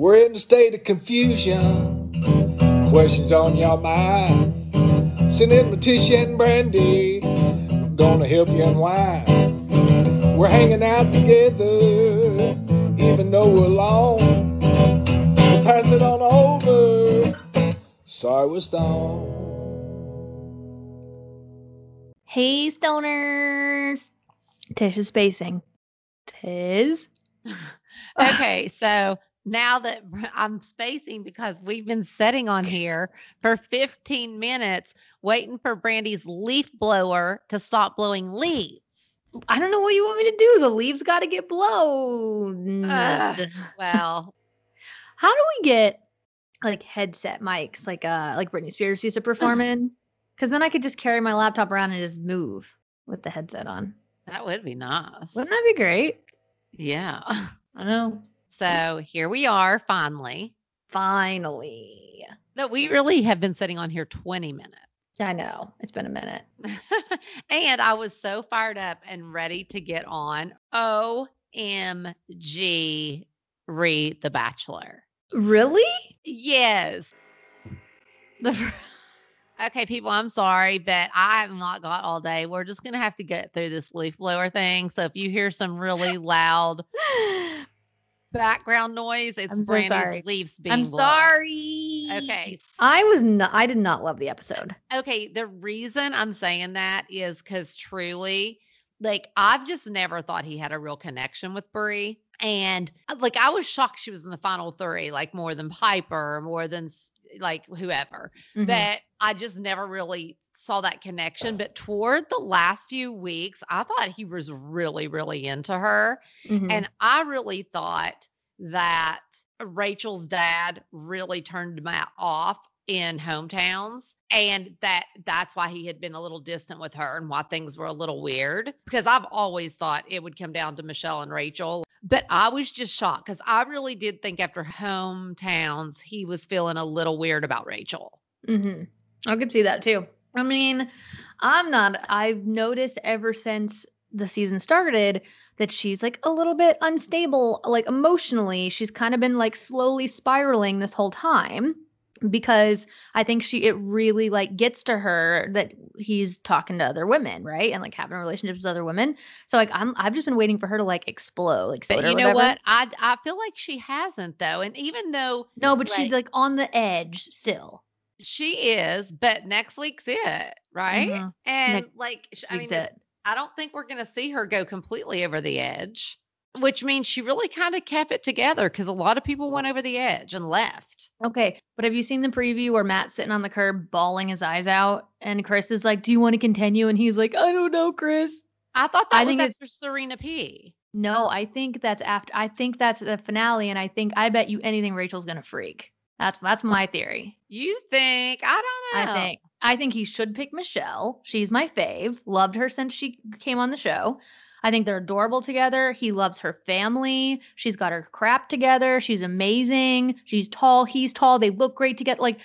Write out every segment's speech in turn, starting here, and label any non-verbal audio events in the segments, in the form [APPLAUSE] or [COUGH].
We're in a state of confusion. Questions on your mind. Send in Leticia and Brandi. Gonna help you unwind. We're hanging out together, even though we're alone. So pass it on over. Sorry we're stoned. Hey, stoners. Tish is spacing. Tiz. [LAUGHS] okay, so now that [LAUGHS] I'm spacing because we've been sitting on here for 15 minutes waiting for Brandi's leaf blower to stop blowing leaves. I don't know what you want me to do. The leaves got to get blown. Ugh, [LAUGHS] well, How do we get like headset mics, like uh, like Britney Spears used to perform [LAUGHS] in? Because then I could just carry my laptop around and just move with the headset on. that would be nice. Wouldn't that be great? Yeah. I know. Mm-hmm. So here we are finally. Finally, No, we really have been sitting on here 20 minutes. I know it's been a minute. [LAUGHS] and I was so fired up and ready to get on. OMG, read The Bachelor. Really? Yes. The [LAUGHS] Okay, people, I'm sorry, but I have not got all day. We're just going to have to get through this leaf blower thing. So if you hear some [LAUGHS] really loud background noise, it's I'm so sorry. leaves being I'm blown. sorry. Okay. I was not. I did not love the episode. Okay, the reason I'm saying that is because truly, like, I've just never thought he had a real connection with Bri. And uh, like, I was shocked she was in the final three, like, more than Pieper, more than like whoever. Mhm. But I just never really saw that connection. But toward the last few weeks, I thought he was really, really into her. Mhm. And I really thought that Rachel's dad really turned Matt off in hometowns and that that's why he had been a little distant with her and why things were a little weird because I've always thought it would come down to Michelle and Rachel but I was just shocked cuz I really did think after hometowns he was feeling a little weird about Rachel. hmm I could see that too. I mean, I'm not, I've noticed ever since the season started that she's like a little bit unstable, like emotionally. She's kind of been like slowly spiraling this whole time because I think she, it really like gets to her that he's talking to other women, right? And like having relationships with other women. So like, I'm, I've just been waiting for her to like explode, like, But you know whatever. what? I I feel like she hasn't though and even though No, but she's like- like on the edge still. She is but next week's it, right? Mhm. And like I mean. I don't think we're going to see her go completely over the edge, which means she really kind of kept it together because a lot of people went over the edge and left. Okay, but have you seen the preview where Matt's sitting on the curb bawling his eyes out and Chris is like, "Do you want to continue?" and he's like, "I don't know, Chris." I thought that I was think it's- after Serena P. No, I think that's after I think that's the finale and I think I bet you anything Rachel's going to freak. That's that's my theory. You think? I don't know. I think I think he should pick Michelle. She's my fave. Loved her since she came on the show. I think they're adorable together. He loves her family. She's got her crap together. She's amazing. She's tall. He's tall. They look great together. Like,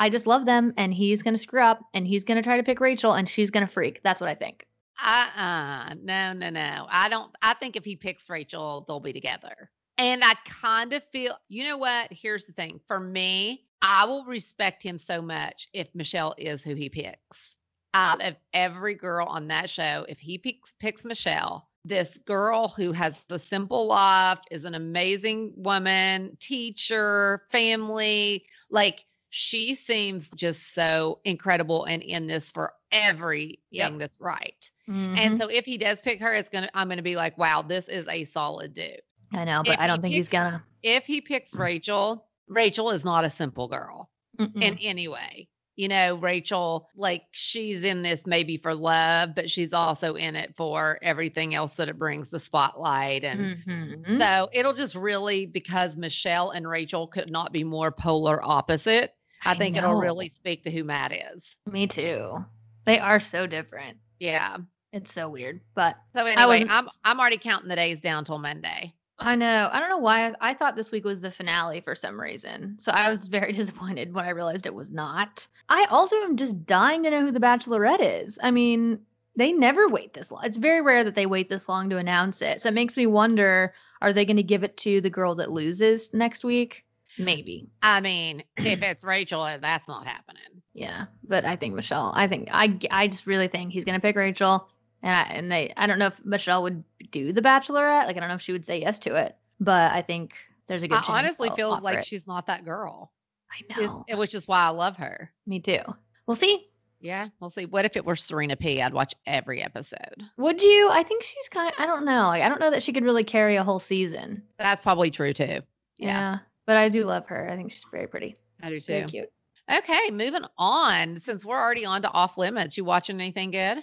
I just love them. And he's going to screw up and he's going to try to pick Rachel and she's going to freak. That's what I think. Uh-uh. No, no, no. I don't I think if he picks Rachel, they'll be together. And I kind of feel, you know what? Here's the thing. For me, I will respect him so much if Michelle is who he picks. Out of every girl on that show, if he picks picks Michelle, this girl who has the simple life, is an amazing woman, teacher, family, like she seems just so incredible and in this for everything Yep. that's right. Mhm. And so if he does pick her, it's gonna I'm gonna be like, wow, this is a solid dude. I know, but if I don't think he's going to. If he picks Rachel, Rachel is not a simple girl Mm. in any way. you know, Rachel, like she's in this maybe for love, but she's also in it for everything else that it brings the spotlight. And Mhm. so it'll just really, because Michelle and Rachel could not be more polar opposite, I I think it'll really speak to who Matt is. Me too. They are so different. Yeah. It's so weird, but So anyway, wasn't- I'm I'm already counting the days down till Monday. I know. I don't know why. I, thought this week was the finale for some reason. So I was [LAUGHS] very disappointed when I realized it was not. I also am just dying to know who the Bachelorette is. I mean, they never wait this long. It's very rare that they wait this long to announce it. So it makes me wonder are they going to give it to the girl that loses next week? Maybe. I mean, if it's Rachel, that's not happening. Yeah. But I think Michelle, I think, I, I just really think he's going to pick Rachel. And, I, and they, I don't know if Michelle would do the Bachelorette. Like, I don't know if she would say yes to it, but I think there's a good I chance. honestly feels like it. she's not that girl, I know. which is why I love her. Me too. We'll see. Yeah, we'll see. What if it were Serena P? I'd watch every episode. Would you? I think she's kind. I don't know. Like, I don't know that she could really carry a whole season. That's probably true too. Yeah. Yeah, But I do love her. I think she's very pretty. I do Very too. cute. Okay, moving on. Since we're already on to off limits, you watching anything good?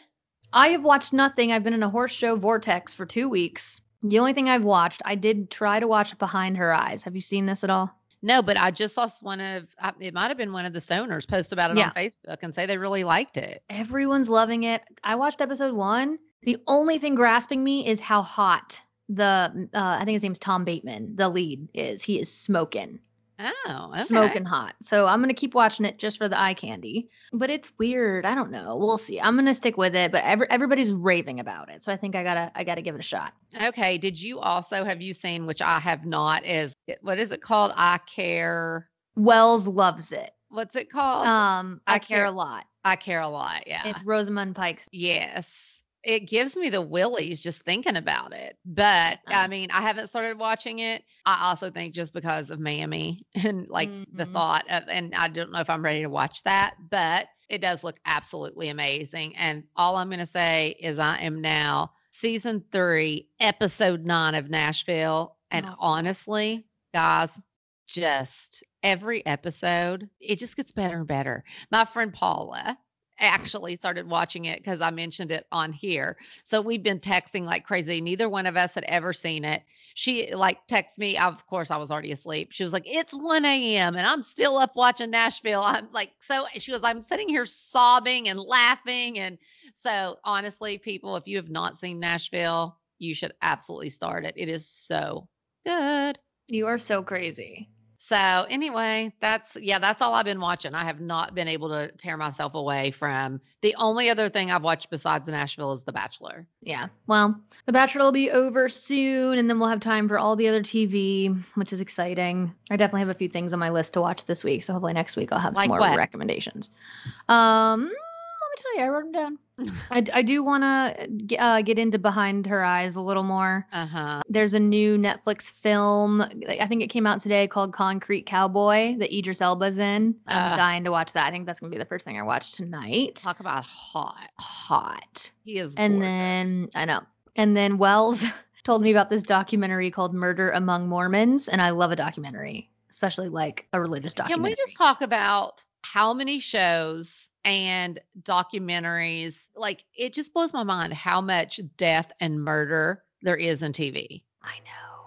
I have watched nothing. I've been in a horse show vortex for two weeks. The only thing I've watched, I did try to watch Behind Her Eyes. Have you seen this at all? No, but I just saw one of it might have been one of the stoners post about it Yeah. on Facebook and say they really liked it. Everyone's loving it. I watched episode one. The only thing grasping me is how hot the, uh, I think his name's Tom Bateman, the lead is. He is smoking. Oh, okay. smoking hot. So I'm gonna keep watching it just for the eye candy. But it's weird. I don't know. We'll see. I'm gonna stick with it. But every, everybody's raving about it, so I think I gotta I gotta give it a shot. Okay. Did you also have you seen, which I have not, is what is it called? I care. Wells loves it. What's it called? Um, I, I care, care- a lot. I care a lot. Yeah. It's Rosamund Pike's. Yes. It gives me the willies just thinking about it. But I mean, I haven't started watching it. I also think just because of Mammy [LAUGHS] and like the Mhm. thought of, and I don't know if I'm ready to watch that, but it does look absolutely amazing. And all I'm going to say is I am now season three, episode nine of Nashville. And Oh. honestly, guys, just every episode, it just gets better and better. My friend Paula actually started watching it because I mentioned it on here. So we've been texting like crazy. Neither one of us had ever seen it. She like texted me. Of course, I was already asleep. She was like, "It's 1 a.m. and I'm still up watching Nashville." I'm like, so she was. I'm sitting here sobbing and laughing, and so honestly, people, if you have not seen Nashville, you should absolutely start it. It is so good. You are so crazy. So anyway, that's yeah, that's all I've been watching. I have not been able to tear myself away from the only other thing I've watched besides Nashville is The Bachelor. Yeah. Well, The Bachelor will be over soon, and then we'll have time for all the other TV, which is exciting. I definitely have a few things on my list to watch this week, so hopefully next week I'll have Like some more what? recommendations. Um, let me tell you, I wrote them down. [LAUGHS] I do want to uh, get into Behind Her Eyes a little more. Uh-huh. There's a new Netflix film. I think it came out today called Concrete Cowboy that Idris Elba's in. I'm Uh. dying to watch that. I think that's gonna be the first thing I watch tonight. Talk about hot. Hot. He is And gorgeous. then I know. And then Wells [LAUGHS] told me about this documentary called Murder Among Mormons, and I love a documentary, especially like a religious documentary. Can we just talk about how many shows and documentaries like it just blows my mind how much death and murder there is in TV. I know.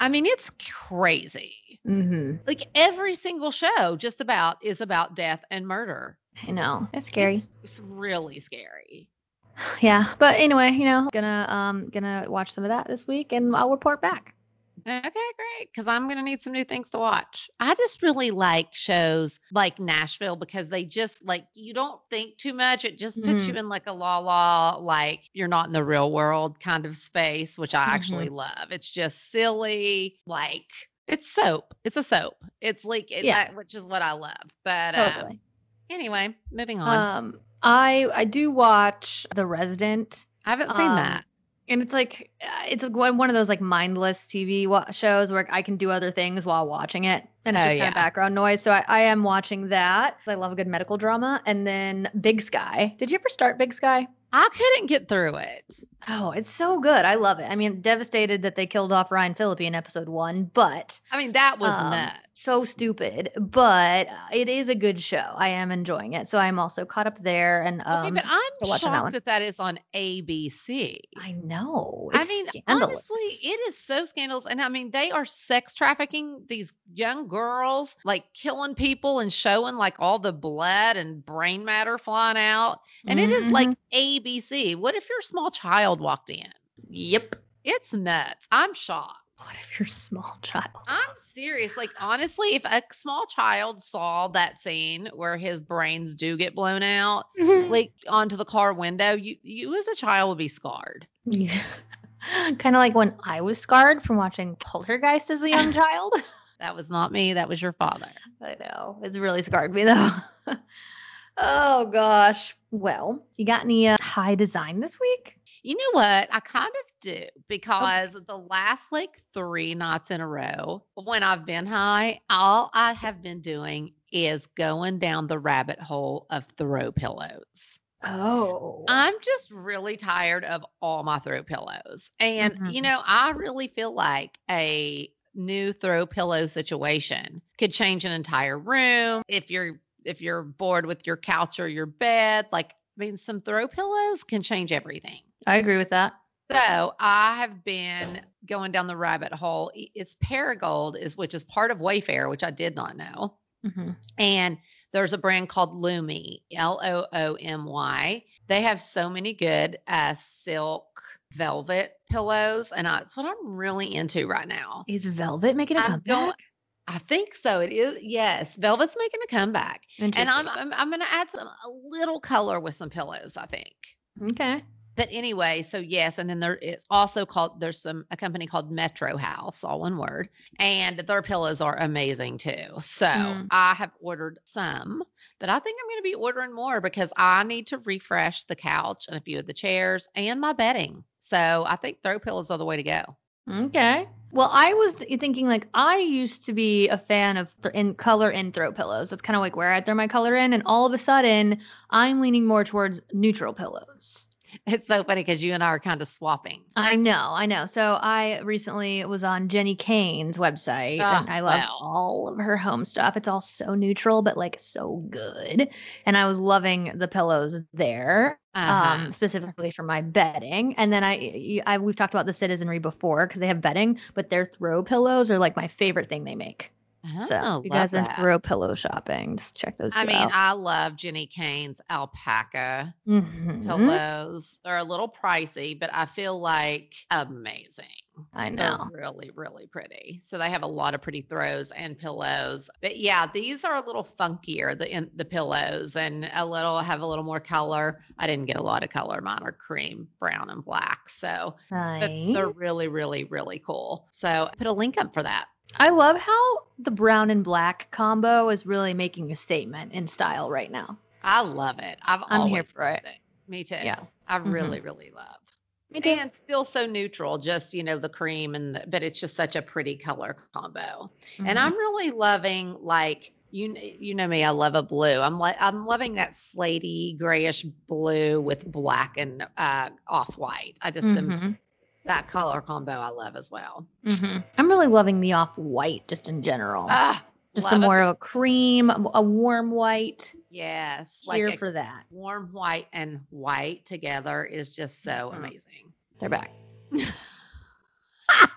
I mean, it's crazy. Mm-hmm. Like every single show just about is about death and murder. I know. It's scary. It's, it's really scary. [SIGHS] Yeah. But anyway, you know, gonna um gonna watch some of that this week and I'll report back. Okay, great. Because I'm going to need some new things to watch. I just really like shows like Nashville because they just like, you don't think too much. It just puts you in like a la la, like you're not in the real world kind of space, which I actually love. It's just silly, like it's soap. It's a soap. It's like, it, Yeah. that- which is what I love. But um, anyway, moving on. Um I I do watch The Resident. I haven't seen um, that. And it's like uh, it's one one of those like mindless TV shows where I can do other things while watching it, and it's Oh, just kind yeah. of background noise. So I, I am watching that. I love a good medical drama, and then Big Sky. Did you ever start Big Sky? I couldn't get through it. Oh, it's so good. I love it. I mean, devastated that they killed off Ryan Phillippe in episode one, but I mean, that was um, nuts. so stupid. But uh, it is a good show. I am enjoying it, so I'm also caught up there. And um, okay, but I'm watching that shocked one. that that is on ABC. I know. I mean, scandalous. honestly, it is so scandalous. And I mean, they are sex trafficking these young girls, like killing people and showing like all the blood and brain matter flying out. And it is like Mhm. ABC. What if your small child walked in? yep. It's nuts. I'm shocked. What if you're small child? I'm serious. Like, [LAUGHS] honestly, if a small child saw that scene where his brains do get blown out, mm-hmm. like onto the car window, you you as a child would be scarred. Yeah. [LAUGHS] kind of like when I was scarred from watching Poltergeist as a young [LAUGHS] child. That was not me. That was your father. I know. It's really scarred me though. Oh gosh. Well, you got any uh, high design this week? You know what? I kind of do because the last like three nights in a row when I've been high, all I have been doing is going down the rabbit hole of throw pillows. Oh. I'm just really tired of all my throw pillows. And, you Mhm. know, I really feel like a new throw pillow situation could change an entire room. If you're if you're bored with your couch or your bed, like I mean some throw pillows can change everything. I agree with that. So I have been going down the rabbit hole. It's Perigold is which is part of Wayfair, which I did not know. Mhm. And there's a brand called Loomy, L O O M Y. They have so many good uh, silk velvet pillows, and I, that's what I'm really into right now. Is Velvet making a I'm comeback? going. I think so. It is. Yes, velvet's making a comeback, and I'm I'm, I'm going to add some a little color with some pillows. I think. okay. But anyway, so yes, and then there it's also called there's some a company called Metro House, all one word, and their pillows are amazing too. So Mm. I have ordered some, but I think I'm going to be ordering more because I need to refresh the couch and a few of the chairs and my bedding. So I think throw pillows are the way to go. Okay. Well, I was thinking like I used to be a fan of th- in color in throw pillows. That's kind of like where I throw my color in, and all of a sudden I'm leaning more towards neutral pillows. [LAUGHS] It's so funny because you and I are kind of swapping. I know, I know. So I recently was on Jenni Kayne's website, Ah, and I love well. all of her home stuff. It's all so neutral, but like so good. And I was loving the pillows there. Uh-huh. um, specifically for my bedding. And then I, I we've talked about the citizenry before because they have bedding, but their throw pillows are like my favorite thing they make. So Oh, you love guys that. throw pillow shopping, just check those. Out. I mean, out. I love Jenni Kayne's alpaca Mhm. pillows. They're a little pricey, but I feel like amazing. I They're know. really, really pretty. So they have a lot of pretty throws and pillows. But yeah, these are a little funkier, the in, the pillows, and a little have a little more color. I didn't get a lot of color. Mine are cream, brown, and black. So but they're really, really, really cool. So I put a link up for that. I love how the brown and black combo is really making a statement in style right now. I love it. I've I'm here for it. it. Me too. Yeah. I Mhm. really, really love. Me too. And still so neutral, just you know, the cream and the, but it's just such a pretty color combo. And Mhm. I'm really loving like you you know me, I love a blue. I'm like I'm loving that slatey grayish blue with black and uh off white. I just am, Mhm. That color combo I love as well. Mhm. I'm really loving the off white just in general. Ah, just a love it. more of a cream, a warm white. yes, Here like for that. warm white and white together is just so Mhm. amazing. They're back. [LAUGHS] I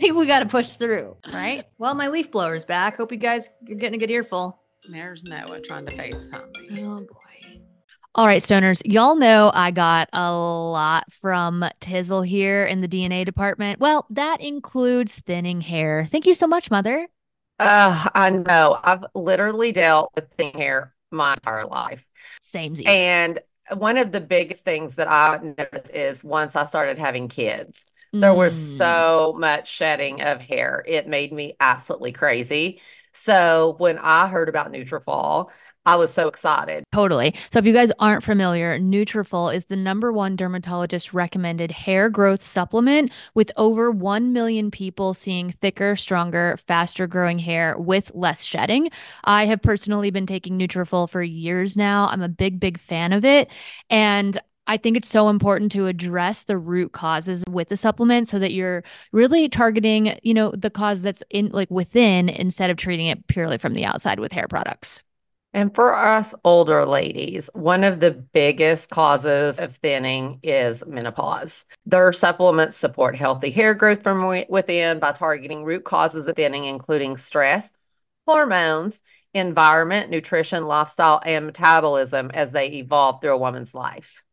think we got to push through, right? [LAUGHS] Well, my leaf blower's back. Hope you guys you're getting a good earful. There's Noah trying to FaceTime me. Oh boy. All right, stoners, y'all know I got a lot from Tizzle here in the DNA department. Well, that includes thinning hair. Thank you so much, Mother. Uh, I know. I've literally dealt with thin hair my entire life. Same And one of the biggest things that I noticed is once I started having kids, there was Mm. so much shedding of hair. It made me absolutely crazy. So when I heard about Nutrafol, I was so excited. Totally. So if you guys aren't familiar, Nutrafol is the number one dermatologist recommended hair growth supplement with over 1 million people seeing thicker, stronger, faster growing hair with less shedding. I have personally been taking Nutrafol for years now. I'm a big big fan of it and I think it's so important to address the root causes with the supplement so that you're really targeting, you know, the cause that's in like within instead of treating it purely from the outside with hair products. And for us older ladies, one of the biggest causes of thinning is menopause. Their supplements support healthy hair growth from within by targeting root causes of thinning, including stress, hormones, environment, nutrition, lifestyle, and metabolism as they evolve through a woman's life.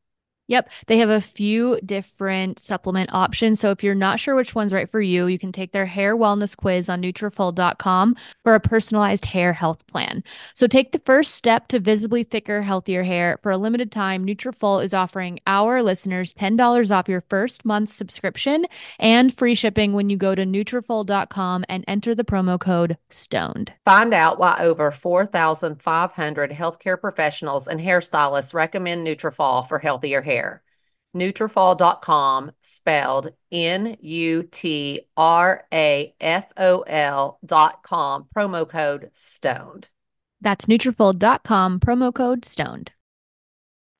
Yep. They have a few different supplement options. So if you're not sure which one's right for you, you can take their hair wellness quiz on Nutrafol.com for a personalized hair health plan. So take the first step to visibly thicker, healthier hair. For a limited time, Nutrafol is offering our listeners $10 off your first month subscription and free shipping when you go to Nutrafol.com and enter the promo code STONED. Find out why over 4,500 healthcare professionals and hairstylists recommend Nutrafol for healthier hair. Nutrafol.com, spelled N U T R A F O L dot com, promo code STONED. That's Nutrafol.com, promo code STONED.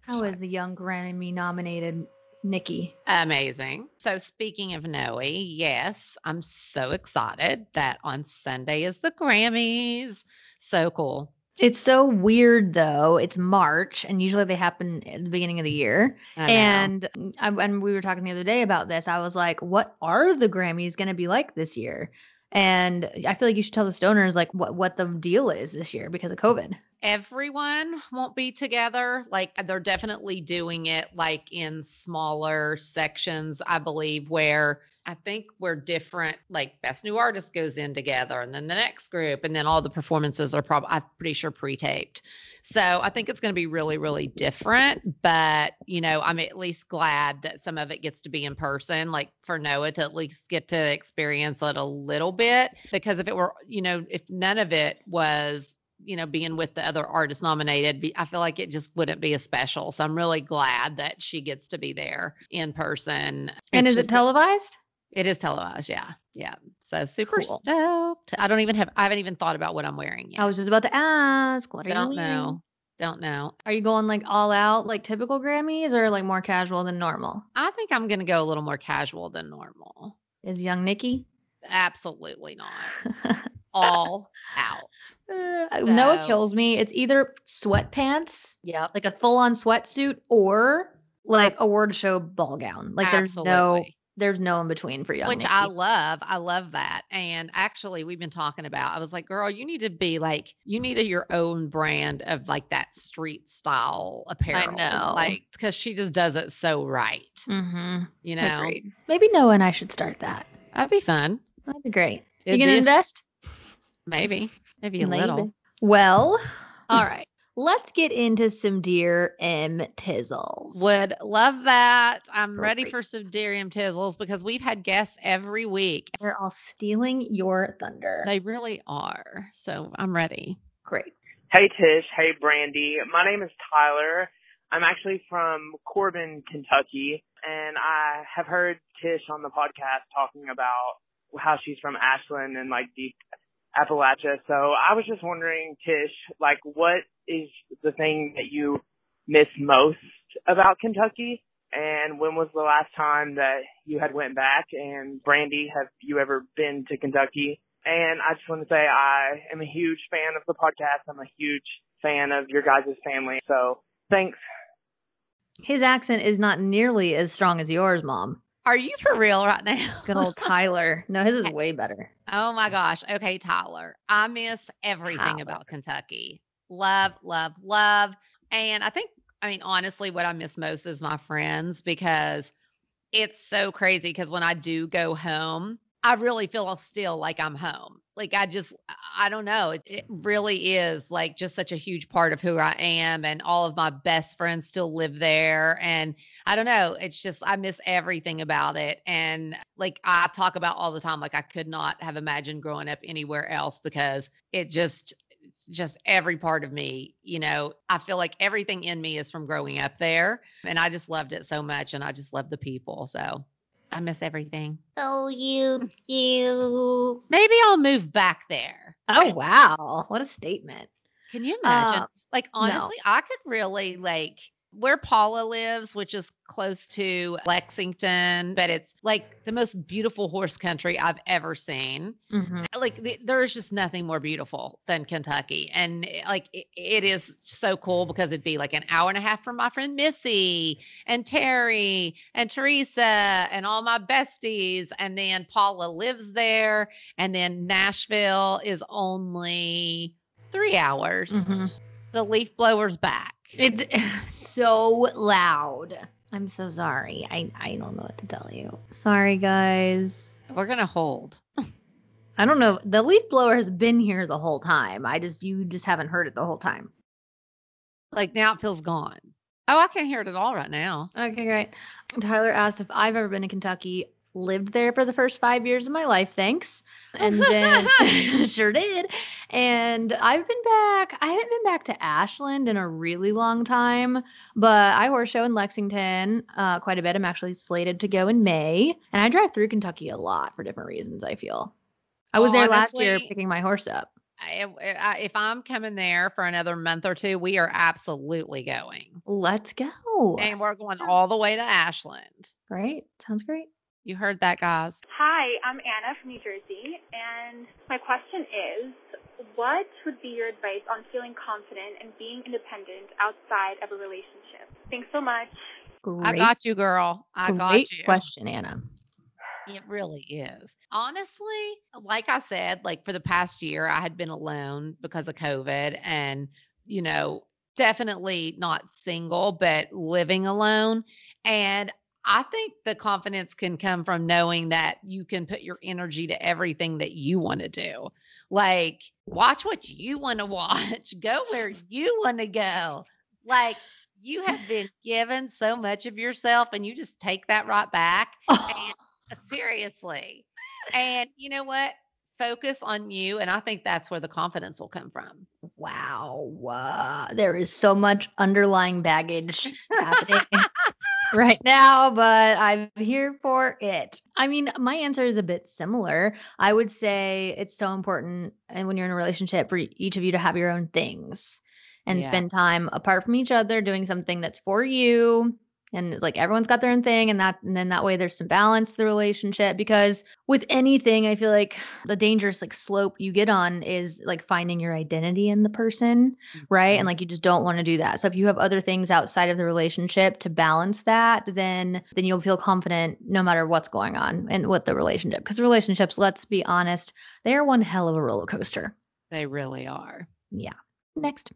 How is the young Grammy nominated Nikki? Amazing. So, speaking of Noah, yes, I'm so excited that on Sunday is the Grammys. So cool. It's so weird though. It's March and usually they happen at the beginning of the year. And mm, I, and we were talking the other day about this. I was like, what are the Grammys going to be like this year? And I feel like you should tell the stoners like what what the deal is this year because of COVID. Everyone won't be together. Like they're definitely doing it like in smaller sections, I believe, where I think we're different. Like best new artist goes in together, and then the next group, and then all the performances are probably I'm pretty sure pre-taped. So I think it's going to be really, really different. But you know, I'm at least glad that some of it gets to be in person. Like for Noah to at least get to experience it a little bit, because if it were, you know, if none of it was you know, being with the other artists nominated, I feel like it just wouldn't be as special. So I'm really glad that she gets to be there in person. And It's is it televised? It is televised. Yeah. Yeah. So super Cool. stoked. I don't even have, I haven't even thought about what I'm wearing yet. I was just about to ask. What are don't you wearing? know. Don't know. Are you going like all out, like typical Grammys, or like more casual than normal? I think I'm going to go a little more casual than normal. Is young Nikki? Absolutely not. [LAUGHS] All out. Uh, Noah kills me. It's either sweatpants, yeah, like a full-on sweatsuit, or like a word show ball gown. Like there's no Absolutely. There's no in between for young Which Nikki. I love. I love that. And actually, we've been talking about, I was like, girl, you need to be like, you need a, your own brand of like that street style apparel. I know. Like, because she just does it so right. mm-hmm. You know, Agreed. Maybe Noah and I should start that. that'd be fun. That'd be great. You gonna invest? Maybe, maybe a Maybe. little. Well, all [LAUGHS] right. Let's get into some dear M Tizzles. Would love that. I'm ready for some Dear M Tizzles because we've had guests every week. They're all stealing your thunder. They really are. So I'm ready. Great. Hey Tish, hey Brandi. My name is Tyler. I'm actually from Corbin, Kentucky, and I have heard Tish on the podcast talking about how she's from Ashland and like deep Appalachia. So I was just wondering, Tish, like what is the thing that you miss most about Kentucky? And when was the last time that you had went back? And Brandi, have you ever been to Kentucky? And I just want to say I am a huge fan of the podcast. I'm a huge fan of your guys' family. So thanks. His accent is not nearly as strong as yours, Mom. Are you for real right now? Good old Tyler. No, his is [LAUGHS] way better. Oh my gosh. Okay, Tyler. I miss everything about Kentucky. Love, love, love. And I think, I mean, honestly, what I miss most is my friends because it's so crazy. Because when I do go home, I really feel still like I'm home. Like I just, I don't know. It, it really is like just such a huge part of who I am. And all of my best friends still live there. And I don't know. It's just, I miss everything about it. And like I talk about all the time, like I could not have imagined growing up anywhere else because it just, just every part of me, you know, I feel like everything in me is from growing up there. And I just loved it so much. And I just love the people. So I miss everything. Oh, you, you. Maybe I'll move back there. Oh wow. What a statement. Can you imagine? Uh, like no. honestly, I could really like where Paula lives, which is close to Lexington, but it's like the most beautiful horse country I've ever seen. Mhm. Like th- there's just nothing more beautiful than Kentucky. And eh, like it, it is so cool because it'd be like an hour and a half from my friend Missy and Terry and Teresa and all my besties. And then Paula lives there. And then Nashville is only three hours. Mhm. The leaf blower's back. It's [LAUGHS] so loud. I'm so sorry. I, I don't know what to tell you. Sorry, guys. We're gonna hold. I don't know. The leaf blower has been here the whole time. I just you just haven't heard it the whole time. Like now it feels gone. Oh, I can't hear it at all right now. Okay, great. Tyler asked if I've ever been to Kentucky. Lived there for the first five years of my life, thanks. And then [LAUGHS] [LAUGHS] sure did. And I've been back. I haven't been back to Ashland in a really long time, but I horse show in Lexington uh, quite a bit. I'm actually slated to go in May, and I drive through Kentucky a lot for different reasons. I feel. I was there last year picking my horse up. I, if I'm coming there for another month or two, we are absolutely going. Let's go. And we're going all the way to Ashland. Great. Sounds great. You heard that, guys. Hi, I'm Anna from New Jersey, and my question is what would be your advice on feeling confident and being independent outside of a relationship? Thanks so much. Great. I got you, girl. I got great you. question, Anna. It really is. Honestly, like I said, like for the past year, I had been alone because of COVID and, you know, definitely not single, but living alone. And I think the confidence can come from knowing that you can put your energy to everything that you want to do. Like, watch what you want to watch, [LAUGHS] go where [LAUGHS] you want to go. Like, you have been given so much of yourself, and you just take that right back. And [LAUGHS] seriously. And you know what? Focus on you. And I think that's where the confidence will come from. Wow. Uh, there is so much underlying baggage happening right now, but I'm here for it. I mean, my answer is a bit similar. I would say it's so important and when you're in a relationship for each of you to have your own things and Yeah. spend time apart from each other doing something that's for you. And it's like everyone's got their own thing, and that, and then that way there's some balance to the relationship. Because with anything, I feel like the dangerous like slope you get on is like finding your identity in the person right Mhm. and like you just don't want to do that so if you have other things outside of the relationship to balance that then then you'll feel confident no matter what's going on and with the relationship because relationships let's be honest they are one hell of a roller coaster They really are. yeah next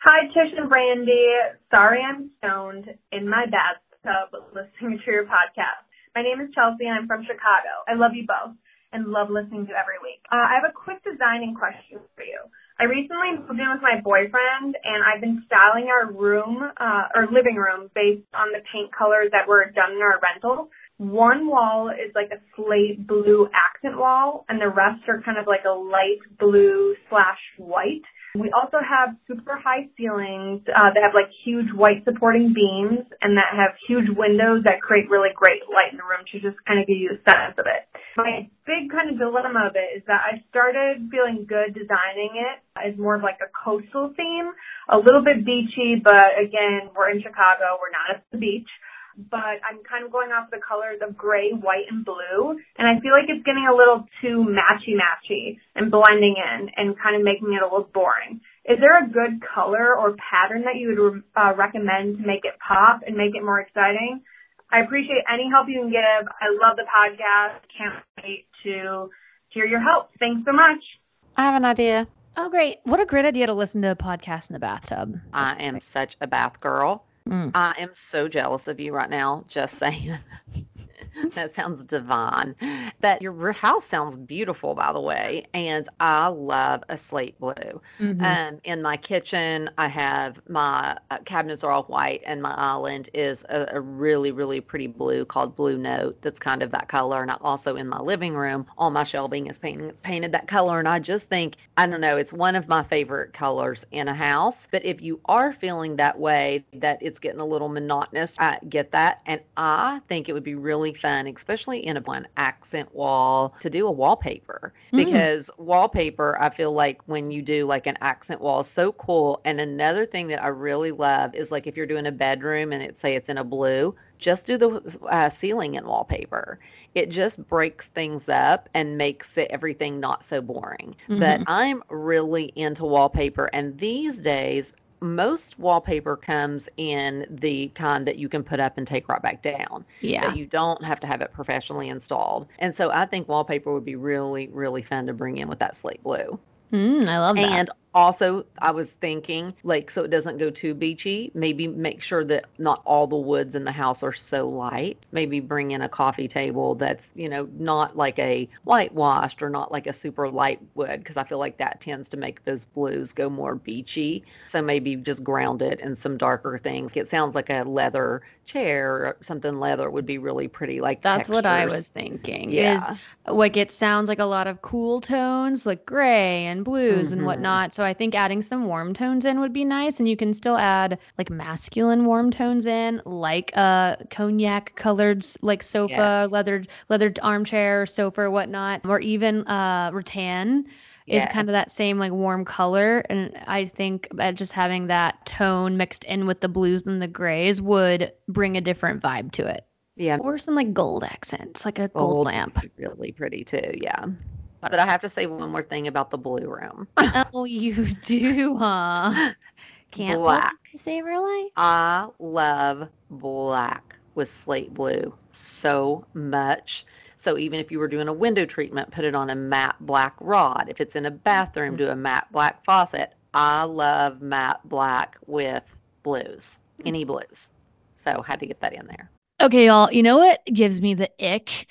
Hi, Tish and Brandi. Sorry I'm stoned in my bathtub listening to your podcast. My name is Chelsea and I'm from Chicago. I love you both and love listening to every week. Uh, I have a quick designing question for you. I recently moved in with my boyfriend and I've been styling our room, uh, or living room based on the paint colors that were done in our rental. One wall is like a slate blue accent wall and the rest are kind of like a light blue slash white. We also have super high ceilings uh, that have like huge white supporting beams and that have huge windows that create really great light in the room to just kind of give you a sense of it. My big kind of dilemma of it is that I started feeling good designing it as more of like a coastal theme, a little bit beachy, but again, we're in Chicago, we're not at the beach but I'm kind of going off the colors of gray, white, and blue. And I feel like it's getting a little too matchy matchy and blending in and kind of making it a little boring. Is there a good color or pattern that you would uh, recommend to make it pop and make it more exciting? I appreciate any help you can give. I love the podcast. Can't wait to hear your help. Thanks so much. I have an idea. oh great what a great idea to listen to a podcast in the bathtub I am such a bath girl. Mm. I am so jealous of you right now. Just saying. [LAUGHS] [LAUGHS] that sounds divine. But your house sounds beautiful, by the way. And I love a slate blue. Mhm. Um, in my kitchen, I have my uh, cabinets are all white, and my island is a, a really, really pretty blue called Blue Note. That's kind of that color. And I, also in my living room, all my shelving is painted painted that color. And I just think I don't know, it's one of my favorite colors in a house. But if you are feeling that way, that it's getting a little monotonous, I get that, and I think it would be really fun, especially in a one accent wall, to do a wallpaper Mm. because wallpaper, I feel like when you do like an accent wall so cool. And another thing that I really love is like if you're doing a bedroom and it say it's in a blue, just do the uh, ceiling in wallpaper. It just breaks things up and makes it everything not so boring. But Mhm. I'm really into wallpaper, and these days most wallpaper comes in the kind that you can put up and take right back down. Yeah. That you don't have to have it professionally installed. And so I think wallpaper would be really, really fun to bring in with that slate blue. Mm, I love that. And also, I was thinking, like, so it doesn't go too beachy, maybe make sure that not all the woods in the house are so light. Maybe bring in a coffee table that's, you know, not like a whitewashed or not like a super light wood, because I feel like that tends to make those blues go more beachy. So maybe just ground it in some darker things. It sounds like a leather chair or something leather would be really pretty. Like, That's what I was thinking. Yeah. Is like it sounds like a lot of cool tones, like gray and blues and Mhm. whatnot. So I think adding some warm tones in would be nice, and you can still add like masculine warm tones in, like a cognac colored like sofa, Yes. leathered leathered armchair, sofa, or whatnot, or even uh rattan is kind of that same like warm color. And I think that just having that tone mixed in with the blues and the grays would bring a different vibe to it. Yeah. Or some like gold accents, like a gold, Gold lamp. really pretty too. Yeah. But I have to say one more thing about the blue room. [LAUGHS] oh, you do, huh? Can't Black. wait to save our life. I love black with slate blue so much. So even if you were doing a window treatment, put it on a matte black rod. If it's in a bathroom, mm-hmm. do a matte black faucet. I love matte black with blues, mm. any blues. So had to get that in there. Okay, y'all, you know what gives me the ick?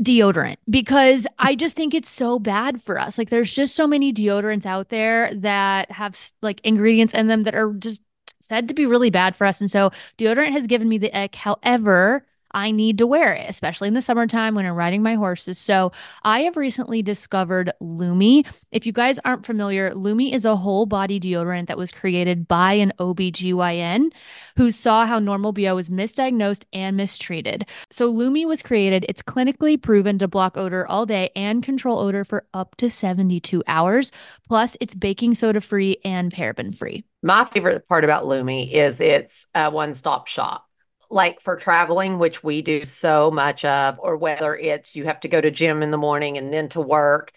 Deodorant, because I just think it's so bad for us. Like, there's just so many deodorants out there that have like ingredients in them that are just said to be really bad for us. And so, deodorant has given me the ick. However, I need to wear it, especially in the summertime when I'm riding my horses. So, I have recently discovered Lume. If you guys aren't familiar, Lume is a whole body deodorant that was created by an OBGYN who saw how normal BO was misdiagnosed and mistreated. So Lume was created. It's clinically proven to block odor all day and control odor for up to 72 hours. Plus, it's baking soda free and paraben free. My favorite part about Lume is it's a one stop shop. Like for traveling, which we do so much of, or whether it's you have to go to gym in the morning and then to work,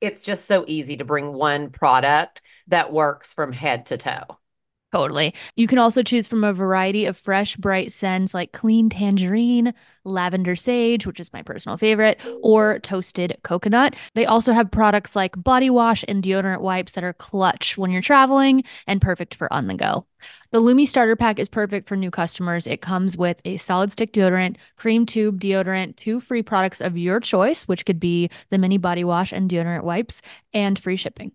it's just so easy to bring one product that works from head to toe. Totally. You can also choose from a variety of fresh, bright scents like clean tangerine, lavender sage, which is my personal favorite, or toasted coconut. They also have products like body wash and deodorant wipes that are clutch when you're traveling and perfect for on the go. The Lume starter pack is perfect for new customers. It comes with a solid stick deodorant, cream tube deodorant, two free products of your choice, which could be the mini body wash and deodorant wipes, and free shipping.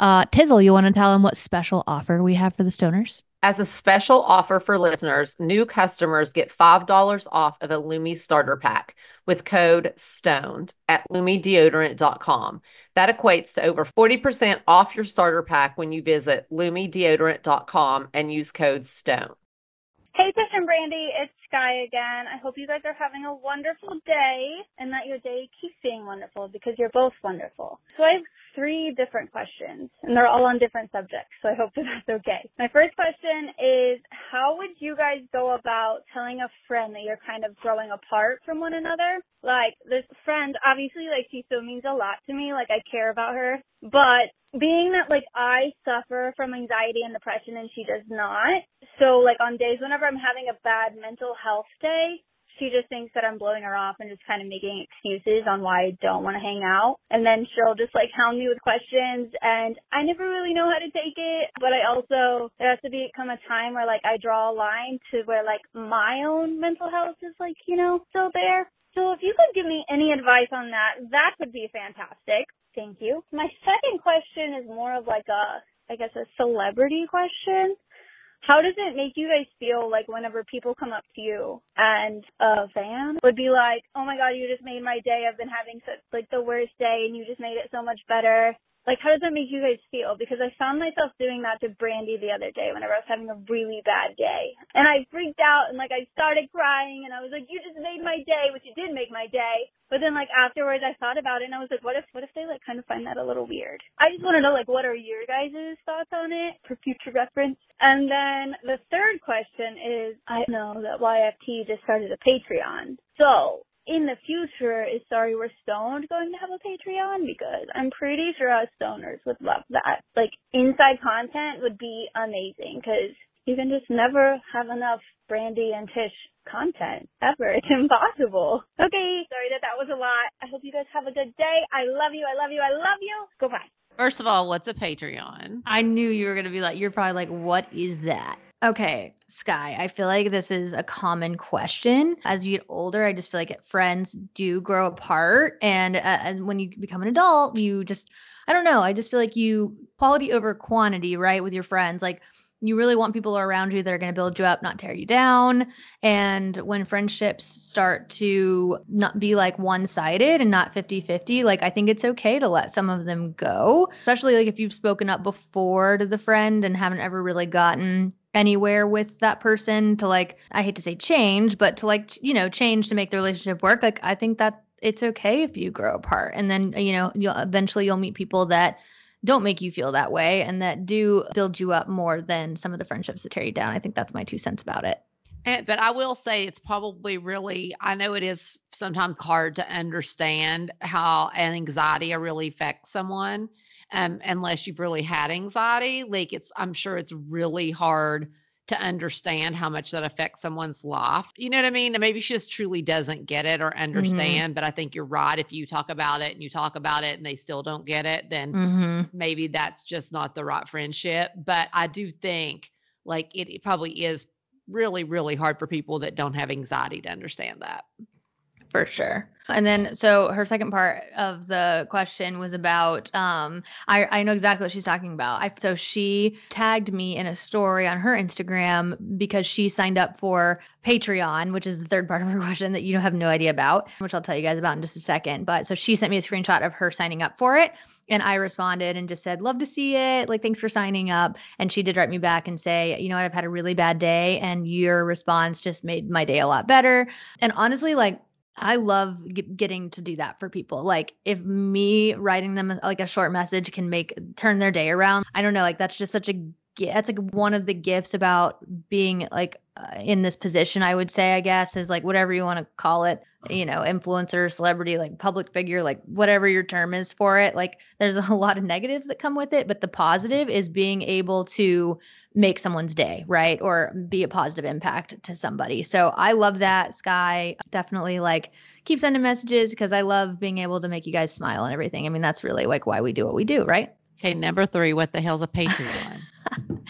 Uh, Tizzle, you want to tell them what special offer we have for the stoners? As a special offer for listeners, new customers get $5 off of a Lume starter pack with code STONED at lumedeodorant.com. That equates to over 40% off your starter pack when you visit lumedeodorant.com and use code STONED. Hey, Tish and Brandi, it's Sky again. I hope you guys are having a wonderful day and that your day keeps being wonderful because you're both wonderful. So I have three different questions and they're all on different subjects, so I hope that [LAUGHS] that's okay. My first question is how would you guys go about telling a friend that you're kind of growing apart from one another? Like, this friend, obviously, like, she still means a lot to me, like, I care about her, but being that like I suffer from anxiety and depression and she does not, so like on days whenever I'm having a bad mental health day, she just thinks that I'm blowing her off and just kind of making excuses on why I don't want to hang out. And then she'll just like hound me with questions and I never really know how to take it. But I also, there has to become a time where like I draw a line to where like my own mental health is like, you know, still there. So if you could give me any advice on that, that would be fantastic. Thank you. My second question is more of like a, I guess a celebrity question. How does it make you guys feel like whenever people come up to you and a fan would be like, "Oh my god, you just made my day. I've been having such like the worst day and you just made it so much better." Like, how does that make you guys feel? Because I found myself doing that to Brandi the other day whenever I was having a really bad day. And I freaked out and like I started crying and I was like, you just made my day, which you did make my day. But then like afterwards I thought about it and I was like, what if, what if they like kind of find that a little weird? I just want to know like, what are your guys' thoughts on it for future reference? And then the third question is, I know that YFT just started a Patreon. So in the future, is Sorry We're Stoned going to have a Patreon? Because I'm pretty sure us stoners would love that. Like, inside content would be amazing because you can just never have enough Brandi and Tish content ever. It's impossible. Okay, sorry that that was a lot. I hope you guys have a good day. I love you. I love you. I love you. Goodbye. First of all, what's a Patreon? I knew you were gonna be like, you're probably like, what is that? Okay, Sky, I feel like this is a common question. As you get older, I just feel like friends do grow apart. And, uh, and when you become an adult, you just, I don't know, I just feel like you quality over quantity, right? With your friends. Like, you really want people around you that are going to build you up, not tear you down. And when friendships start to not be like one sided and not 50 50, like I think it's okay to let some of them go, especially like if you've spoken up before to the friend and haven't ever really gotten anywhere with that person to like i hate to say change but to like you know change to make the relationship work like i think that it's okay if you grow apart. And then you know you'll eventually you'll meet people that don't make you feel that way and that do build you up more than some of the friendships that tear you down. I think that's my two cents about it. And, but I will say it's probably really, I know it is sometimes hard to understand how an anxiety really affects someone um, unless you've really had anxiety. Like it's, I'm sure it's really hard to understand how much that affects someone's life. You know what I mean? And maybe she just truly doesn't get it or Mm-hmm. understand. But I think you're right. If you talk about it and you talk about it and they still don't get it, then mm-hmm. maybe that's just not the right friendship. But I do think like it, it probably is really, really hard for people that don't have anxiety to understand that. For sure and then so her second part of the question was about um i i know exactly what she's talking about i so she tagged me in a story on her instagram because she signed up for patreon which is the third part of her [LAUGHS] question that you have no idea about which i'll tell you guys about in just a second but so she sent me a screenshot of her signing up for it and I responded and just said, Love to see it. Like, thanks for signing up. And she did write me back and say, You know what? I've had a really bad day. And your response just made my day a lot better. And honestly, like, I love g- getting to do that for people. Like if me writing them like a short message can make turn their day around. I don't know, like that's just such a that's like one of the gifts about being like uh, in this position I would say I guess is like whatever you want to call it, you know, influencer, celebrity, like public figure, like whatever your term is for it. Like there's a [LAUGHS] lot of negatives that come with it, but the positive is being able to make someone's day, right? Or be a positive impact to somebody. So I love that, Sky. Definitely like keep sending messages because I love being able to make you guys smile and everything. I mean, that's really like why we do what we do, right? Okay, number three, what the hell's a Patreon? [LAUGHS]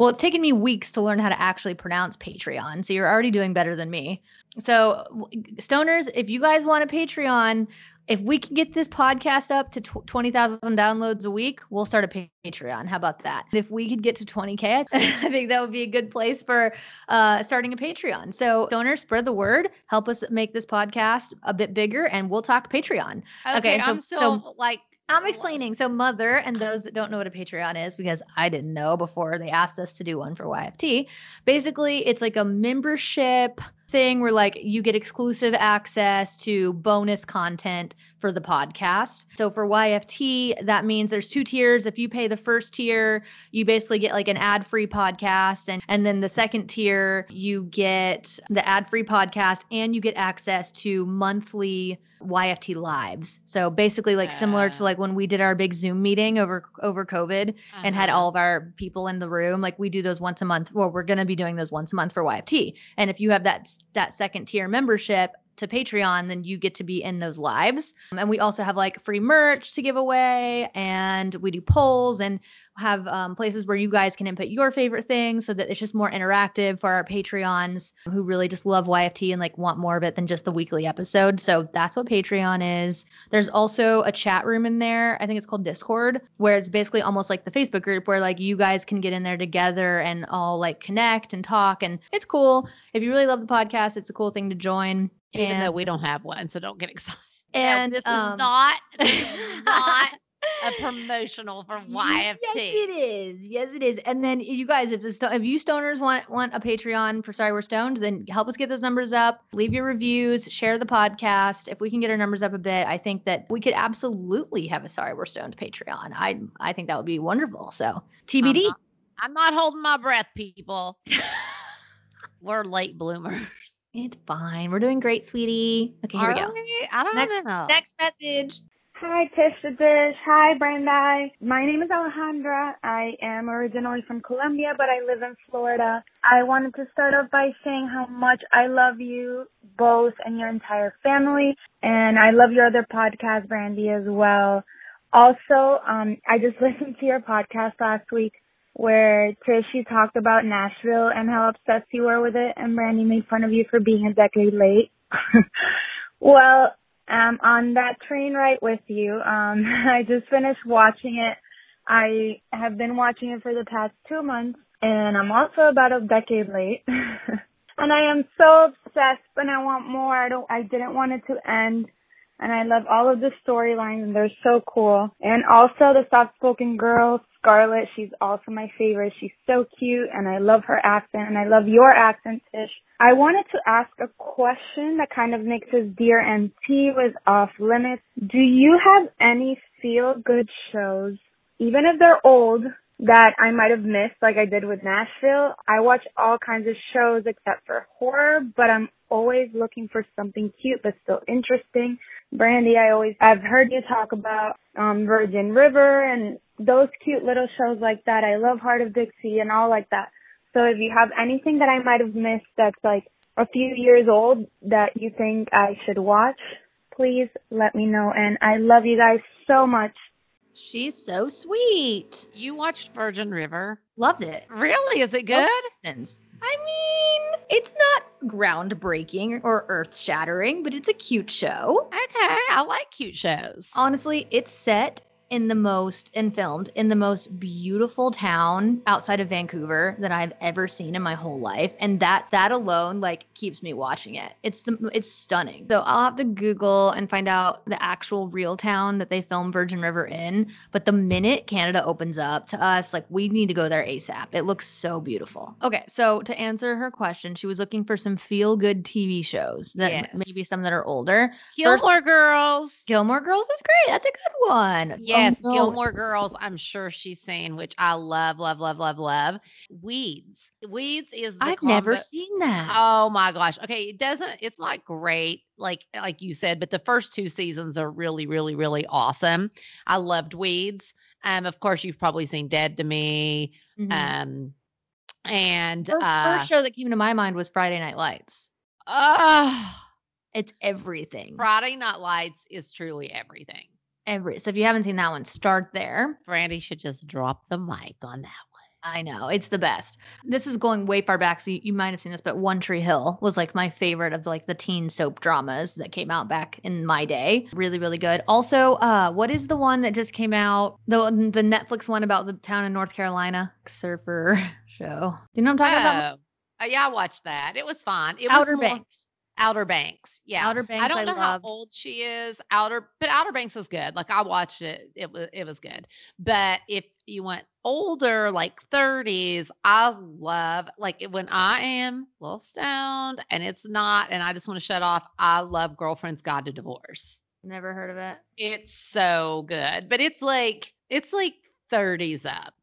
Well, it's taken me weeks to learn how to actually pronounce Patreon. So you're already doing better than me. So, stoners, if you guys want a Patreon, if we can get this podcast up to tw- 20,000 downloads a week, we'll start a Patreon. How about that? If we could get to 20K, [LAUGHS] I think that would be a good place for uh, starting a Patreon. So, donors, spread the word, help us make this podcast a bit bigger, and we'll talk Patreon. Okay, Okay, so- I'm so- like I'm explaining. So, Mother, and those that don't know what a Patreon is, because I didn't know before they asked us to do one for YFT. Basically, it's like a membership thing where like you get exclusive access to bonus content for the podcast. So for YFT, that means there's two tiers. If you pay the first tier, you basically get like an ad-free podcast and and then the second tier, you get the ad-free podcast and you get access to monthly YFT lives. So basically like similar to Ah. like when we did our big Zoom meeting over over COVID and had Uh-huh. all of our people in the room, like we do those once a month. Well, we're going to be doing those once a month for YFT. And if you have that that second tier membership to Patreon, then you get to be in those lives. And we also have like free merch to give away, and we do polls and have um, places where you guys can input your favorite things so that it's just more interactive for our Patreons who really just love YFT and like want more of it than just the weekly episode. So that's what Patreon is. There's also a chat room in there. I think it's called Discord, where it's basically almost like the Facebook group where like you guys can get in there together and all like connect and talk. And it's cool. If you really love the podcast, it's a cool thing to join. even and, though we don't have one, so don't get excited. No, [LAUGHS] and this um, is not this is [LAUGHS] not [LAUGHS] a promotional for YFT. Yes, it is. Yes, it is. And then you guys, if the sto- if you stoners want want a Patreon for Sorry We're Stoned, then help us get those numbers up. Leave your reviews, share the podcast. If we can get our numbers up a bit, I think that we could absolutely have a Sorry We're Stoned Patreon. I I think that would be wonderful. So TBD. not- I'm not holding my breath, people. [LAUGHS] We're late bloomers. It's fine. We're doing great, sweetie. Okay, here we go. We? I don't Next- know. Next message. Hi, Tish Dish. Hi, Brandi. My name is Alejandra. I am originally from Colombia, but I live in Florida. I wanted to start off by saying how much I love you both and your entire family. And I love your other podcast, Brandi, as well. Also, um, I just [LAUGHS] listened to your podcast last week where Tish, you talked about Nashville and how obsessed you were with it, and Brandi made fun of you for being a decade late. [LAUGHS] well, um, on that train ride with you. Um, [LAUGHS] I just finished watching it. I have been watching it for the past two months, and I'm also about a decade late. [LAUGHS] and I am so obsessed, but I want more. I don't. I didn't want it to end. And I love all of the storylines, and they're so cool. And also the soft-spoken girl, Scarlett. She's also my favorite. She's so cute, and I love her accent, and I love your accent, Tish. I wanted to ask a question that kind of mixes Dear MT with Off Limits. Do you have any feel-good shows, even if they're old, that I might have missed like I did with Nashville? I watch all kinds of shows except for horror, but I'm always looking for something cute but still interesting. Brandi, I always, I've heard you talk about um, Virgin River and those cute little shows like that. I love Hart of Dixie and all like that. So if you have anything that I might have missed that's like a few years old that you think I should watch, please let me know. And I love you guys so much. She's so sweet. You watched Virgin River? Loved it. Really? Is it good? I mean, it's not groundbreaking or earth shattering, but it's a cute show. Okay, I like cute shows. Honestly, it's set in the most and filmed in the most beautiful town outside of Vancouver that I've ever seen in my whole life and that that alone like keeps me watching it. It's the it's stunning. So I'll have to Google and find out the actual real town that they filmed Virgin River in, but the minute Canada opens up to us like we need to go there ASAP. It looks so beautiful. Okay, so to answer her question, she was looking for some feel good TV shows that Yes. maybe some that are older. Gilmore Girls. Gilmore Girls is great. That's a good one. Yes, Oh, no. Gilmore Girls. I'm sure she's saying, which I love, love, love, love, love. Weeds. Weeds is the I've never seen that. Oh my gosh. Okay, it doesn't. It's not great, like like you said, but the first two seasons are really, really, really awesome. I loved Weeds. Um, of course, you've probably seen Dead to Me. Mhm. Um, and First, uh, first show that came to my mind was Friday Night Lights. oh, It's everything. Friday Night Lights is truly everything. Every so if you haven't seen that one, start there. Brandi should just drop the mic on that one. I know it's the best. This is going way far back, so you, you might have seen this, but One Tree Hill was like my favorite of like the teen soap dramas that came out back in my day. Really, really good. Also, uh, what is the one that just came out? The the Netflix one about the town in North Carolina surfer [LAUGHS] show. Do you know what I'm talking about? Oh, uh, yeah, I watched that. It was fun. It Outer was more- Banks. Outer Banks. Yeah. Outer Banks. I don't know loved. how old she is. Outer, but Outer Banks was good. Like I watched it. It was it was good. But if you went older, like 30s, I love like when I am a little stoned and it's not, and I just want to shut off. I love Girlfriend's Guide to Divorce. Never heard of it. It's so good, but it's like it's like 30s up.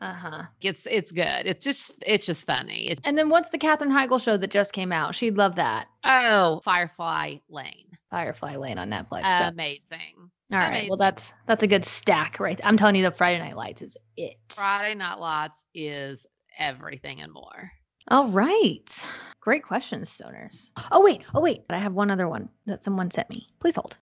Uh huh. It's it's good. It's just it's just funny. It's And then what's the Katherine Heigl show that just came out? She'd love that. oh Firefly Lane, Firefly Lane on Netflix. so- amazing. All right. Well, that's that's a good stack, right? I'm telling you, the Friday Night Lights is it. Friday Night Lights is everything and more. All right. Great questions, stoners. Oh wait, oh wait. I have one other one that someone sent me. Please hold.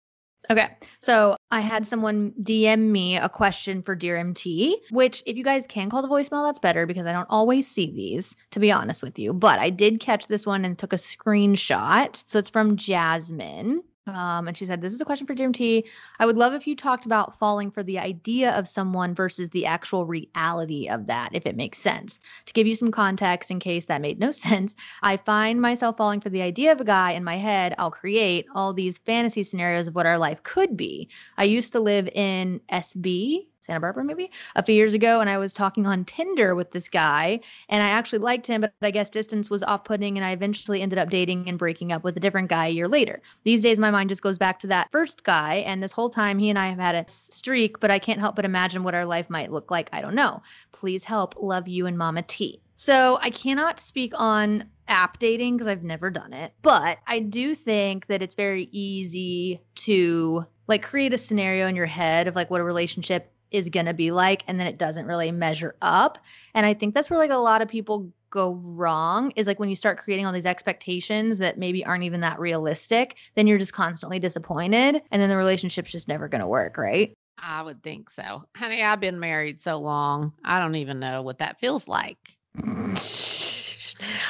Okay. So I had someone DM me a question for Dear MT, which if you guys can call the voicemail, that's better because I don't always see these, to be honest with you. But I did catch this one and took a screenshot. So it's from Jasmine. Um, and she said, This is a question for DMT. I would love if you talked about falling for the idea of someone versus the actual reality of that, if it makes sense. To give you some context in case that made no [LAUGHS] sense, I find myself falling for the idea of a guy in my head. I'll create all these fantasy scenarios of what our life could be. I used to live in SB, Santa Barbara, maybe a few years ago, and I was talking on Tinder with this guy, and I actually liked him, but I guess distance was off putting, and I eventually ended up dating and breaking up with a different guy a year later. These days, my mind just goes back to that first guy, and this whole time, he and I have had a streak, but I can't help but imagine what our life might look like. I don't know. Please help. Love you and Mama T. So I cannot speak on app dating because I've never done it, but I do think that it's very easy to like create a scenario in your head of like what a relationship is going to be like and then it doesn't really measure up and i think that's where like a lot of people go wrong is like when you start creating all these expectations that maybe aren't even that realistic then you're just constantly disappointed and then the relationship's just never going to work right I would think so. Honey, I've been married so long. I don't even know what that feels like. [LAUGHS]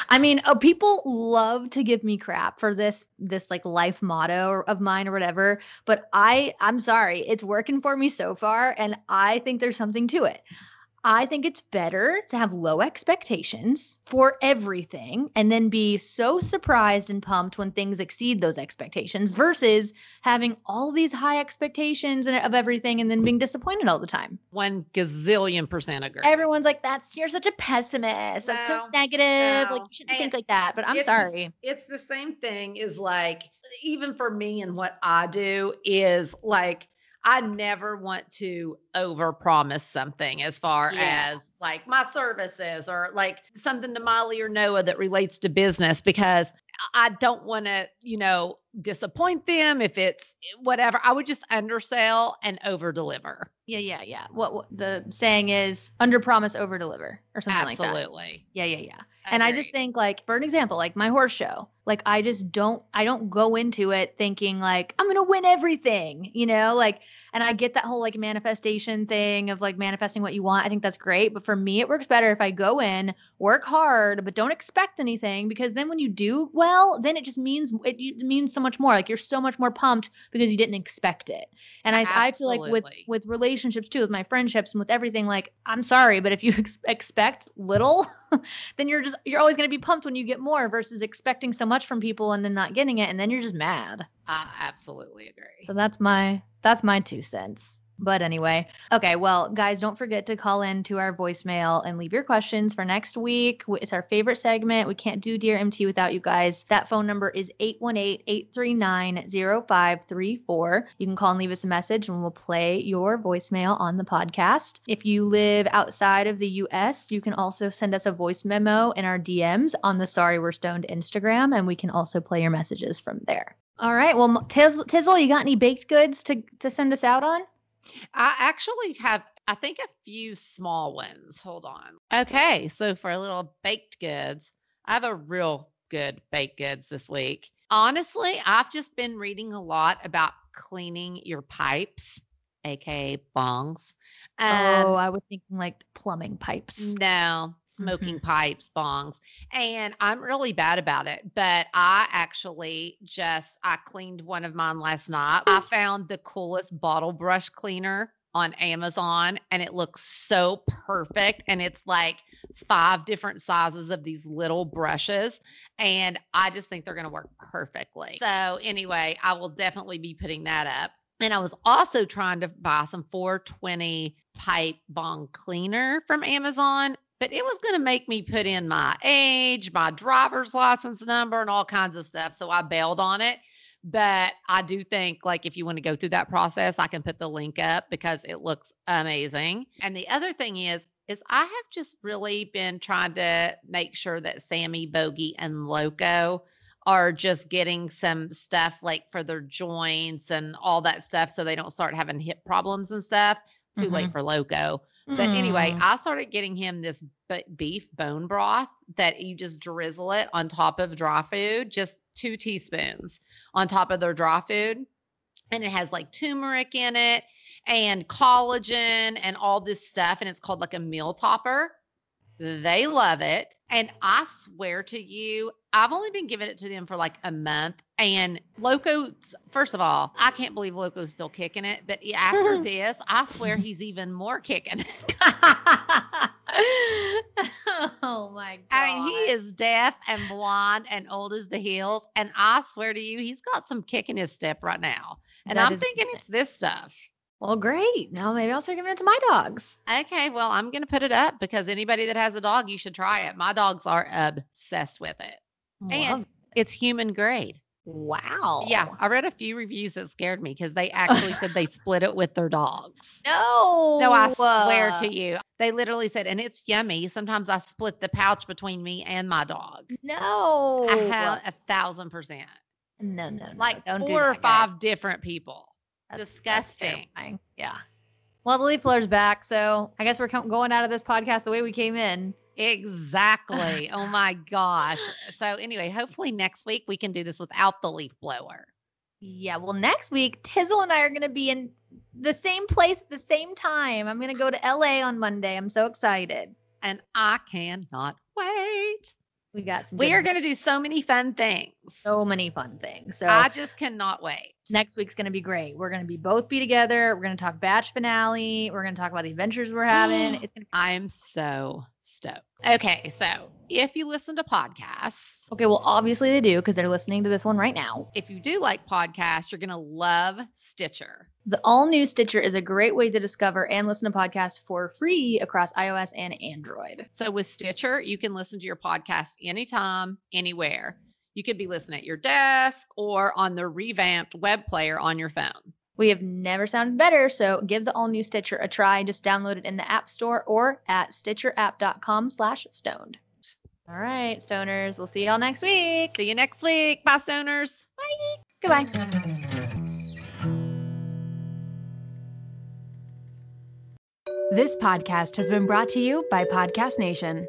I mean, oh, people love to give me crap for this this like life motto of mine or whatever, but I I'm sorry, it's working for me so far and I think there's something to it. I think it's better to have low expectations for everything and then be so surprised and pumped when things exceed those expectations versus having all these high expectations of everything and then being disappointed all the time. One gazillion percent agree. Everyone's like, that's you're such a pessimist. That's so No, negative. Like you shouldn't think like that. But I'm it's sorry. It's the same thing is like, even for me and what I do is like, I never want to overpromise something as far Yeah. as like my services or like something to Molly or Noah that relates to business because I don't want to, you know, disappoint them if it's eh, whatever. I would just undersell and over deliver. Yeah, yeah, yeah. What, what the saying is under promise, over deliver or something like that. Absolutely. Yeah, yeah, yeah. And I just think like for an example, like my horse show, like I just don't I don't go into it thinking like I'm going to win everything, you know? Like and I get that whole like manifestation thing of like manifesting what you want. I think that's great, but for me it works better if I go in, work hard, but don't expect anything because then when you do well, then it just means it, it means so much more. Like you're so much more pumped because you didn't expect it. And I I feel like with with relationships too, with my friendships and with everything like I'm sorry, but if you [LAUGHS] ex- expect little [LAUGHS] then you're just you're always going to be pumped when you get more versus expecting so much from people and then not getting it and then you're just mad. I absolutely agree. So that's my that's my two cents. But anyway, okay, well, guys, don't forget to call in to our voicemail and leave your questions for next week. It's our favorite segment. We can't do Dear MT without you guys. That phone number is 818-839-0534. You can call and leave us a message and we'll play your voicemail on the podcast. If you live outside of the US, you can also send us a voice memo in our DMs on the Sorry We're Stoned Instagram and we can also play your messages from there. All right. Well, M- Tiz- Tizzle, you got any baked goods to, to send us out on? I actually have, I think, a few small ones. Hold on. Okay. So for a little baked goods, I have a real good baked goods this week. Honestly, I've just been reading a lot about cleaning your pipes, aka bongs. Um, oh, I was thinking like plumbing pipes. no, smoking mm-hmm. pipes, bongs. And I'm really bad about it, but I actually just I cleaned one of mine last night. I found the coolest bottle brush cleaner on Amazon and it looks so perfect and it's like five different sizes of these little brushes and I just think they're going to work perfectly. So anyway, I will definitely be putting that up. And I was also trying to buy some 420 pipe bong cleaner from Amazon, but it was going to make me put in my age, my driver's license number, and all kinds of stuff. So I bailed on it. But I do think, like, if you want to go through that process, I can put the link up because it looks amazing. And the other thing is, is I have just really been trying to make sure that Sammy, Bogey, and Loco are just getting some stuff like for their joints and all that stuff so they don't start having hip problems and stuff. Too late mm-hmm. for Loco. But anyway, Mm. I started getting him this beef bone broth that you just drizzle it on top of dry food, just two teaspoons on top of their dry food. And it has like turmeric in it and collagen and all this stuff. And it's called like a meal topper. They love it. And I swear to you, I've only been giving it to them for like a month. And Loco, first of all, I can't believe Loco's still kicking it. But after [LAUGHS] this, I swear he's even more kicking it. [LAUGHS] oh my god. I mean, he is deaf and blonde and old as the hills. And I swear to you, he's got some kick in his step right now. And That I'm thinking insane. it's this stuff. Well, great. Now maybe I'll start giving it to my dogs. Okay, well, I'm going to put it up because anybody that has a dog, you should try it. My dogs are obsessed with it. And Love- it's human grade. wow. Yeah, I read a few reviews that scared me because they [LAUGHS] actually said they split it with their dogs. No. No, I swear to you. They literally said, and it's yummy. Sometimes I split the pouch between me and my dog. No. I have a thousand percent. no, no, no. Like don't do four or five different people. That's- that's Disgusting. terrifying. Yeah. Well, the leaf blower's back, so I guess we're going out of this podcast the way we came in. Exactly. oh [LAUGHS] my gosh. So anyway, hopefully next week we can do this without the leaf blower. Yeah. Well, mm. next week, Tizzle and I are going to be in the same place at the same time. I'm going to go to LA on Monday. I'm so excited. And I cannot wait. We got some. We are going to do so many fun things. so many fun things. So I just cannot wait. next week's going to be great. We're going to be both be together. We're going to talk batch finale. We're going to talk about the adventures we're having. [GASPS] It's going to I'm so Okay, so if you listen to podcasts, Okay, well, obviously they do because they're listening to this one right now. if you do like podcasts, you're going to love Stitcher. The all new Stitcher is a great way to discover and listen to podcasts for free across iOS and Android. So with Stitcher, you can listen to your podcast anytime, anywhere. You could be listening at your desk or on the revamped web player on your phone. We have never sounded better, so give the all new Stitcher a try. Just download it in the App Store or at stitcherapp.com slash stoned. All right, stoners, we'll see y'all next week. See you next week. Bye, stoners. Bye. Goodbye. This podcast has been brought to you by Podcast Nation.